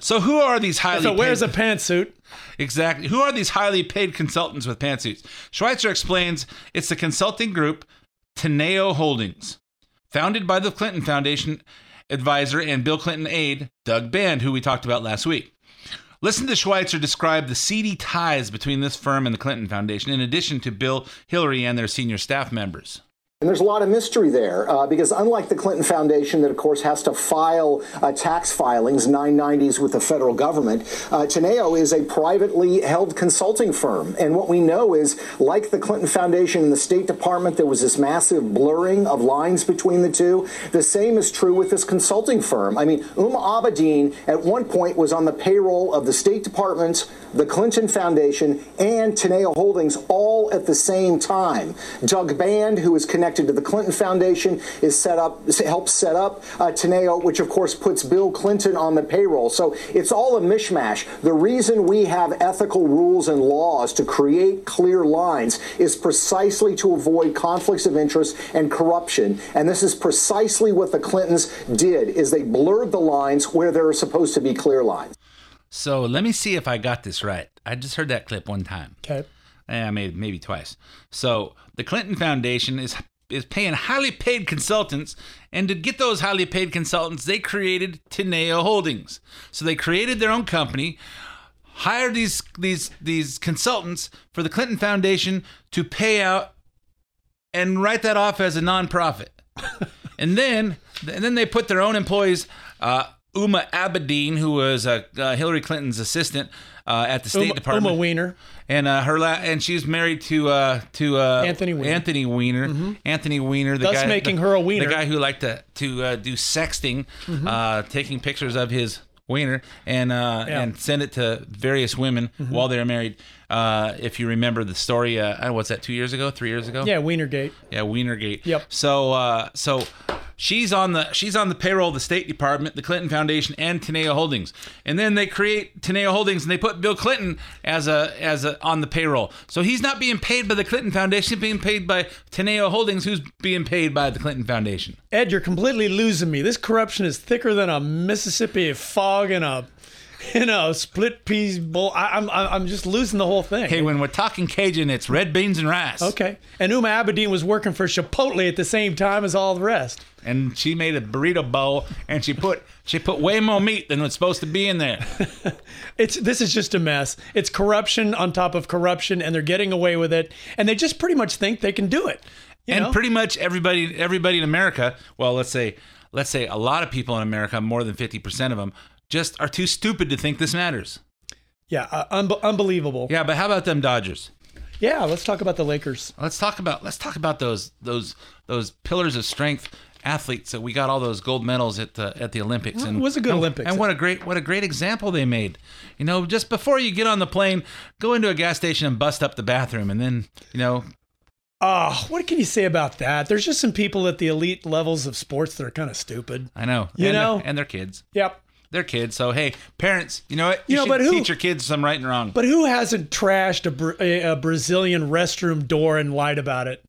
so who are these (laughs) highly? If it wears paid- a pantsuit. Exactly. Who are these highly paid consultants with pantsuits? Schweizer explains it's the consulting group Teneo Holdings, founded by the Clinton Foundation advisor and Bill Clinton aide Doug Band, who we talked about last week. Listen to Schweizer describe the seedy ties between this firm and the Clinton Foundation, in addition to Bill, Hillary, and their senior staff members. And there's a lot of mystery there uh, because, unlike the Clinton Foundation, that of course has to file uh, tax filings, 990s, with the federal government, uh, Teneo is a privately held consulting firm. And what we know is, like the Clinton Foundation and the State Department, there was this massive blurring of lines between the two. The same is true with this consulting firm. I mean, Uma Abedin at one point was on the payroll of the State Department, the Clinton Foundation, and Teneo Holdings all at the same time. Doug Band, who is connected to the Clinton Foundation, is set up helps set up uh, Teneo, which of course puts Bill Clinton on the payroll. So it's all a mishmash. The reason we have ethical rules and laws to create clear lines is precisely to avoid conflicts of interest and corruption. And this is precisely what the Clintons did: is they blurred the lines where there are supposed to be clear lines. So let me see if I got this right. I just heard that clip one time. Okay. Yeah, maybe maybe twice. So the Clinton Foundation is is paying highly paid consultants, and to get those highly paid consultants, they created Teneo Holdings. So they created their own company, hired these these these consultants for the Clinton Foundation to pay out and write that off as a nonprofit. (laughs) and then and then they put their own employees. Uh, Uma Abedin, who was uh, uh, Hillary Clinton's assistant uh, at the State Uma- Department, Uma Weiner. and uh, her la- and she's married to uh, to uh, Anthony Weiner. Anthony Weiner. Anthony Weiner, the Thus guy making the, her a wiener. the guy who liked to to uh, do sexting, Mhm. uh, taking pictures of his Weiner and uh, Yeah. and send it to various women Mhm. while they're married. Uh, if you remember the story, uh, what's that? Two years ago, three years ago? Yeah, Wienergate. Yeah, Wienergate. Yep. So uh, so she's on the she's on the payroll of the State Department, the Clinton Foundation, and Teneo Holdings. And then they create Teneo Holdings and they put Bill Clinton as a as a on the payroll. So he's not being paid by the Clinton Foundation, he's being paid by Teneo Holdings, who's being paid by the Clinton Foundation. Ed, you're completely losing me. This corruption is thicker than a Mississippi fog in a in a split peas bowl. I, I'm I'm I'm just losing the whole thing. Hey, when we're talking Cajun, it's red beans and rice. Okay. And Uma Abedin was working for Chipotle at the same time as all the rest. And she made a burrito bowl and she put she put way more meat than was supposed to be in there. (laughs) It's this is just a mess. It's corruption on top of corruption, and they're getting away with it. And they just pretty much think they can do it. You and know? pretty much everybody everybody in America, well, let's say let's say a lot of people in America, more than 50% of them, just are too stupid to think this matters. yeah, uh, un- unbelievable. Yeah, but how about them Dodgers? Yeah, let's talk about the Lakers. Let's talk about let's talk about those those those pillars of strength athletes that we got all those gold medals at the at the Olympics. Well, it was a good and, Olympics. And what a great what a great example they made. You know, just before you get on the plane, go into a gas station and bust up the bathroom, and then you know Oh, what can you say about that? There's just some people at the elite levels of sports that are kind of stupid. I know. You and know? and they're kids. Yep. They're kids. So hey, parents, you know what? You know, should but who- teach your kids some right and wrong. But who hasn't trashed a, a, a Brazilian restroom door and lied about it?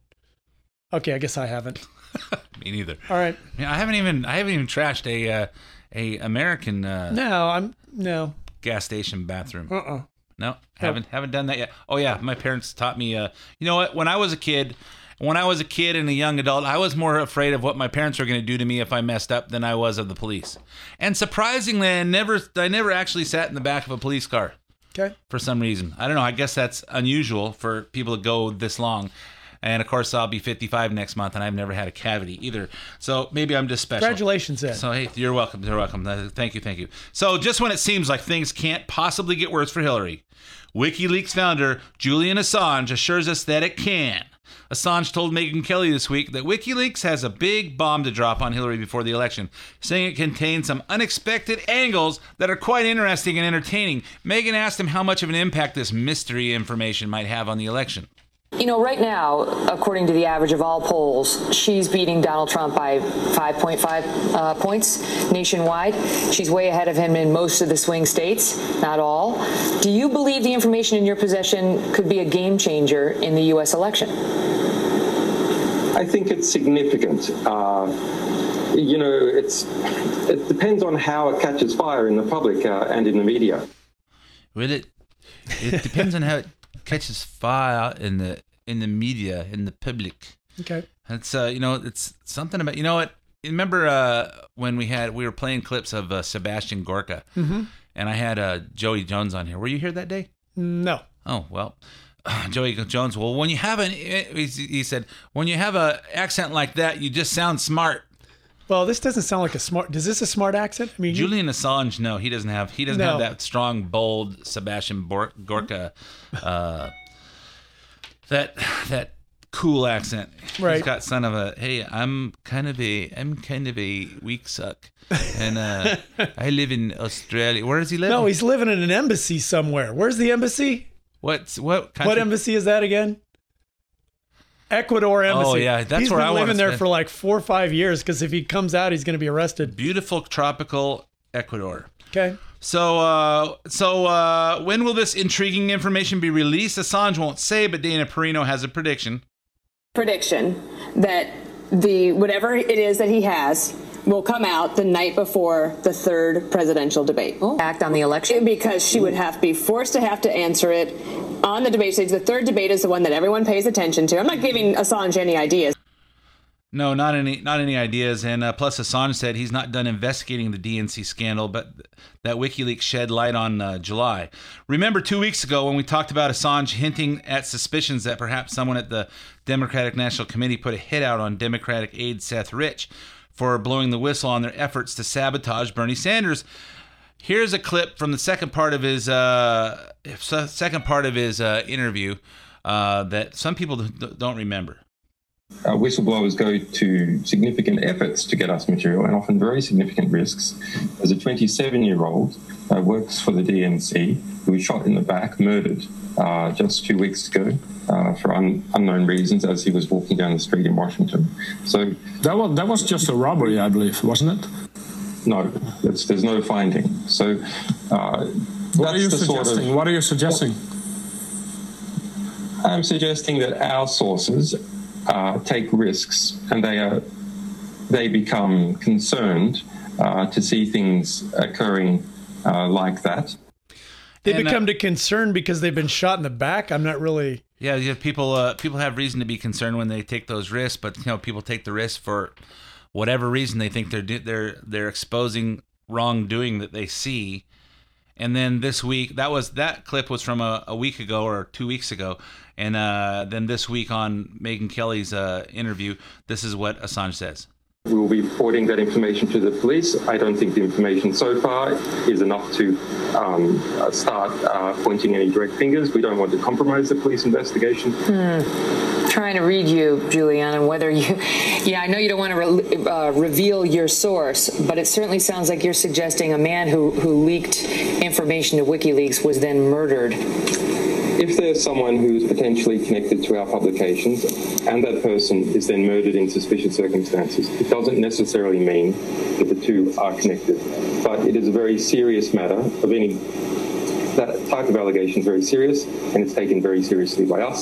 Okay, I guess I haven't. (laughs) Me neither. All right. I, mean, I haven't even I haven't even trashed a uh, a American uh, No, I'm no. gas station bathroom. Uh uh No, haven't haven't done that yet. Oh yeah, my parents taught me. Uh, you know what? When I was a kid, when I was a kid and a young adult, I was more afraid of what my parents were going to do to me if I messed up than I was of the police. And surprisingly, I never I never actually sat in the back of a police car Okay. for some reason. I don't know. I guess that's unusual for people to go this long. And of course, I'll be 55 next month, and I've never had a cavity either. So maybe I'm just special. Congratulations, Ed. So hey, you're welcome. You're welcome. Uh, Thank you. Thank you. So just when it seems like things can't possibly get worse for Hillary, WikiLeaks founder Julian Assange assures us that it can. Assange told Megyn Kelly this week that WikiLeaks has a big bomb to drop on Hillary before the election, saying it contains some unexpected angles that are quite interesting and entertaining. Megyn asked him how much of an impact this mystery information might have on the election. You know, right now, according to the average of all polls, she's beating Donald Trump by 5.5 uh, points nationwide. She's way ahead of him in most of the swing states, not all. Do you believe the information in your possession could be a game changer in the U.S. election? I think it's significant. Uh, you know, it's it depends on how it catches fire in the public uh, and in the media. Will it? It depends on how it catches fire in the in the media in the public. Okay. It's uh, you know, it's something about you know what. Remember uh, when we had we were playing clips of uh, Sebastian Gorka, Mhm. and I had uh, Joey Jones on here. Were you here that day? No. Oh well, (sighs) Joey Jones. Well, when you have an, he he said, when you have a accent like that, you just sound smart. Well, this doesn't sound like a smart. Does this a smart accent? I mean, Julian Assange, no, he doesn't have he doesn't No. have that strong, bold Sebastian Bor- Gorka, uh, that that cool accent. Right. He's got son of a hey, I'm kind of a I'm kind of a weak suck, and uh, I live in Australia. Where does he live? no, he's living in an embassy somewhere. Where's the embassy? What's what? Country? What embassy is that again? Ecuador embassy. Oh, yeah, that's He's where been I wanna living there spend- for like four or five years because if he comes out, he's going to be arrested. Beautiful tropical Ecuador. Okay. So, uh, so uh, when will this intriguing information be released? Assange won't say, but Dana Perino has a prediction. prediction that the whatever it is that he has will come out the night before the third presidential debate. Act on the election because she would have to be forced to have to answer it on the debate stage. The third debate is the one that everyone pays attention to. I'm not giving Assange any ideas. No, not any, not any ideas. And uh, plus, Assange said he's not done investigating the DNC scandal, but that WikiLeaks shed light on uh, July. Remember two weeks ago when we talked about Assange hinting at suspicions that perhaps someone at the Democratic National Committee put a hit out on Democratic aide Seth Rich for blowing the whistle on their efforts to sabotage Bernie Sanders. Here's a clip from the second part of his uh, second part of his uh, interview uh, that some people don't remember. Uh, whistleblowers go to significant efforts to get us material and often very significant risks. As a 27 year old uh, works for the DNC who was shot in the back, murdered uh, just two weeks ago uh, for un- unknown reasons as he was walking down the street in Washington. So that was that was just a robbery, I believe, wasn't it? No, there's no finding. So uh, what are you the sort of- suggesting? what are you suggesting? I'm suggesting that our sources uh, take risks and they are they become concerned uh, to see things occurring uh, like that. They And, uh, become to concern because they've been shot in the back. I'm not really. Yeah, yeah. People, uh, people have reason to be concerned when they take those risks, but you know, people take the risk for whatever reason they think they're they're they're exposing wrongdoing that they see. And then this week, that was that clip was from a, a week ago or two weeks ago, and uh, then this week on Megyn Kelly's uh, interview, this is what Assange says. We will be reporting that information to the police. I don't think the information so far is enough to um, uh, start uh, pointing any direct fingers. We don't want to compromise the police investigation. Hmm. Trying to read you, Julian, and whether you, (laughs) yeah, I know you don't want to re- uh, reveal your source, but it certainly sounds like you're suggesting a man who, who leaked information to WikiLeaks was then murdered. If there's someone who's potentially connected to our publications and that person is then murdered in suspicious circumstances, it doesn't necessarily mean that the two are connected. But it is a very serious matter of any, that type of allegation is very serious and it's taken very seriously by us.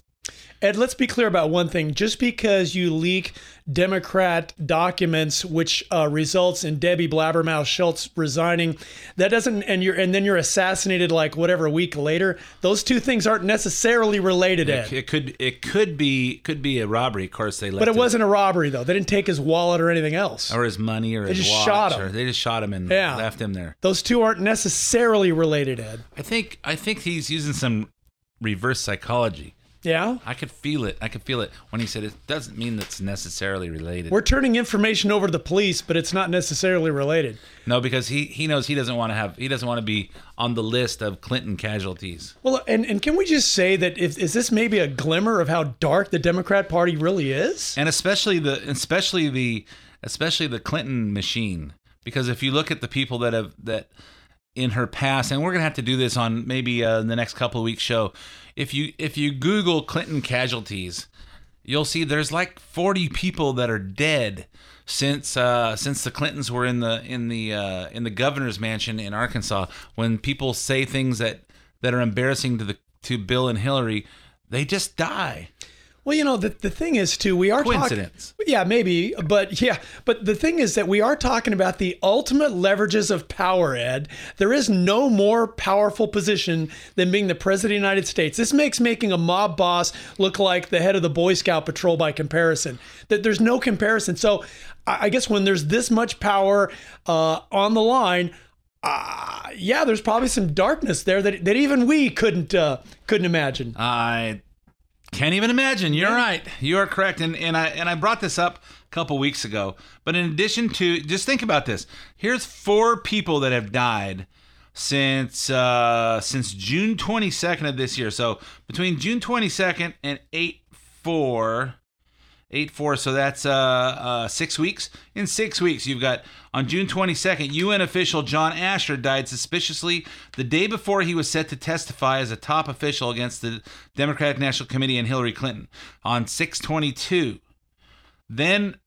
Ed, let's be clear about one thing. Just because you leak Democrat documents, which uh, results in Debbie Blabbermouth Schultz resigning, that doesn't, and you're, and then you're assassinated like whatever a week later. Those two things aren't necessarily related, Ed. It, it could it could be could be a robbery. Of course, they left But it wasn't a robbery though. They didn't take his wallet or anything else. or his money or They his just watch. shot him. They just shot him and Yeah. left him there. Those two aren't necessarily related, Ed. I think I think he's using some reverse psychology. Yeah. I could feel it. I could feel it when he said it doesn't mean that's necessarily related. We're turning information over to the police, but it's not necessarily related. no, because he he knows he doesn't want to have he doesn't want to be on the list of Clinton casualties. Well, and, and can we just say that if is this maybe a glimmer of how dark the Democrat Party really is? and especially the especially the especially the Clinton machine because if you look at the people that have that in her past and we're going to have to do this on maybe uh, the next couple of weeks show if you if you google Clinton casualties you'll see there's like 40 people that are dead since uh, since the Clintons were in the in the uh, in the governor's mansion in Arkansas. When people say things that that are embarrassing to the to Bill and Hillary they just die Well, you know, the, the thing is, too, we are Coincidence. Talking, yeah, maybe, but yeah, but the thing is that we are talking about the ultimate leverages of power, Ed. There is no more powerful position than being the president of the United States. This makes making a mob boss look like the head of the Boy Scout patrol by comparison. That there's no comparison. So I, I guess when there's this much power uh, on the line, uh, yeah, there's probably some darkness there that, that even we couldn't uh, couldn't imagine. I can't even imagine. You're right. You are correct. And and I and I brought this up a couple weeks ago. But in addition to just think about this. Here's four people that have died since uh since June 22nd of this year. So between June 22nd and 8 4 8 4 so that's uh, uh 6 weeks. In 6 weeks you've got on June 22nd UN official John Asher died suspiciously the day before he was set to testify as a top official against the Democratic National Committee and Hillary Clinton on 622 then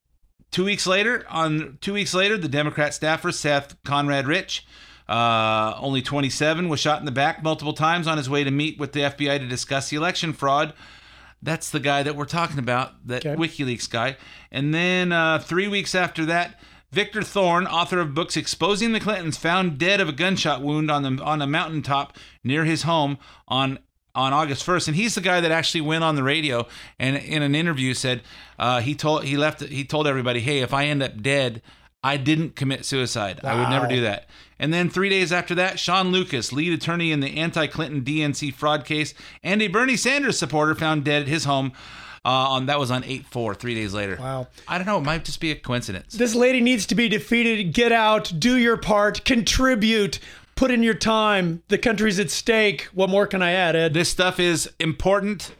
2 weeks later on 2 weeks later the Democrat staffer Seth Conrad Rich uh, only 27 was shot in the back multiple times on his way to meet with the FBI to discuss the election fraud that's the guy that we're talking about, that WikiLeaks guy. And then uh, three weeks after that, Victor Thorn, author of books exposing the Clintons, found dead of a gunshot wound on the on a mountaintop near his home on on August 1st, and he's the guy that actually went on the radio and in an interview said uh, he told he left he told everybody, hey, if I end up dead, I didn't commit suicide. I would never do that. And then three days after that, Shawn Lucas, lead attorney in the anti-Clinton DNC fraud case, and a Bernie Sanders supporter found dead at his home. Uh, on that was on eight four, three days later. Wow. I don't know. It might just be a coincidence. This lady needs to be defeated. Get out, do your part, contribute, put in your time. The country's at stake. What more can I add, Ed? This stuff is important.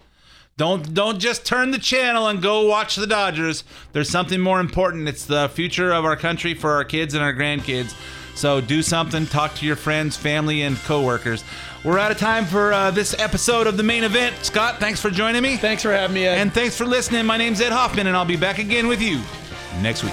Don't don't just turn the channel and go watch the Dodgers. There's something more important. It's the future of our country for our kids and our grandkids. So do something. Talk to your friends, family, and coworkers. We're out of time for uh, this episode of the main event. Scott, thanks for joining me. Thanks for having me, Ed. And thanks for listening. My name's Ed Hoffman, and I'll be back again with you next week.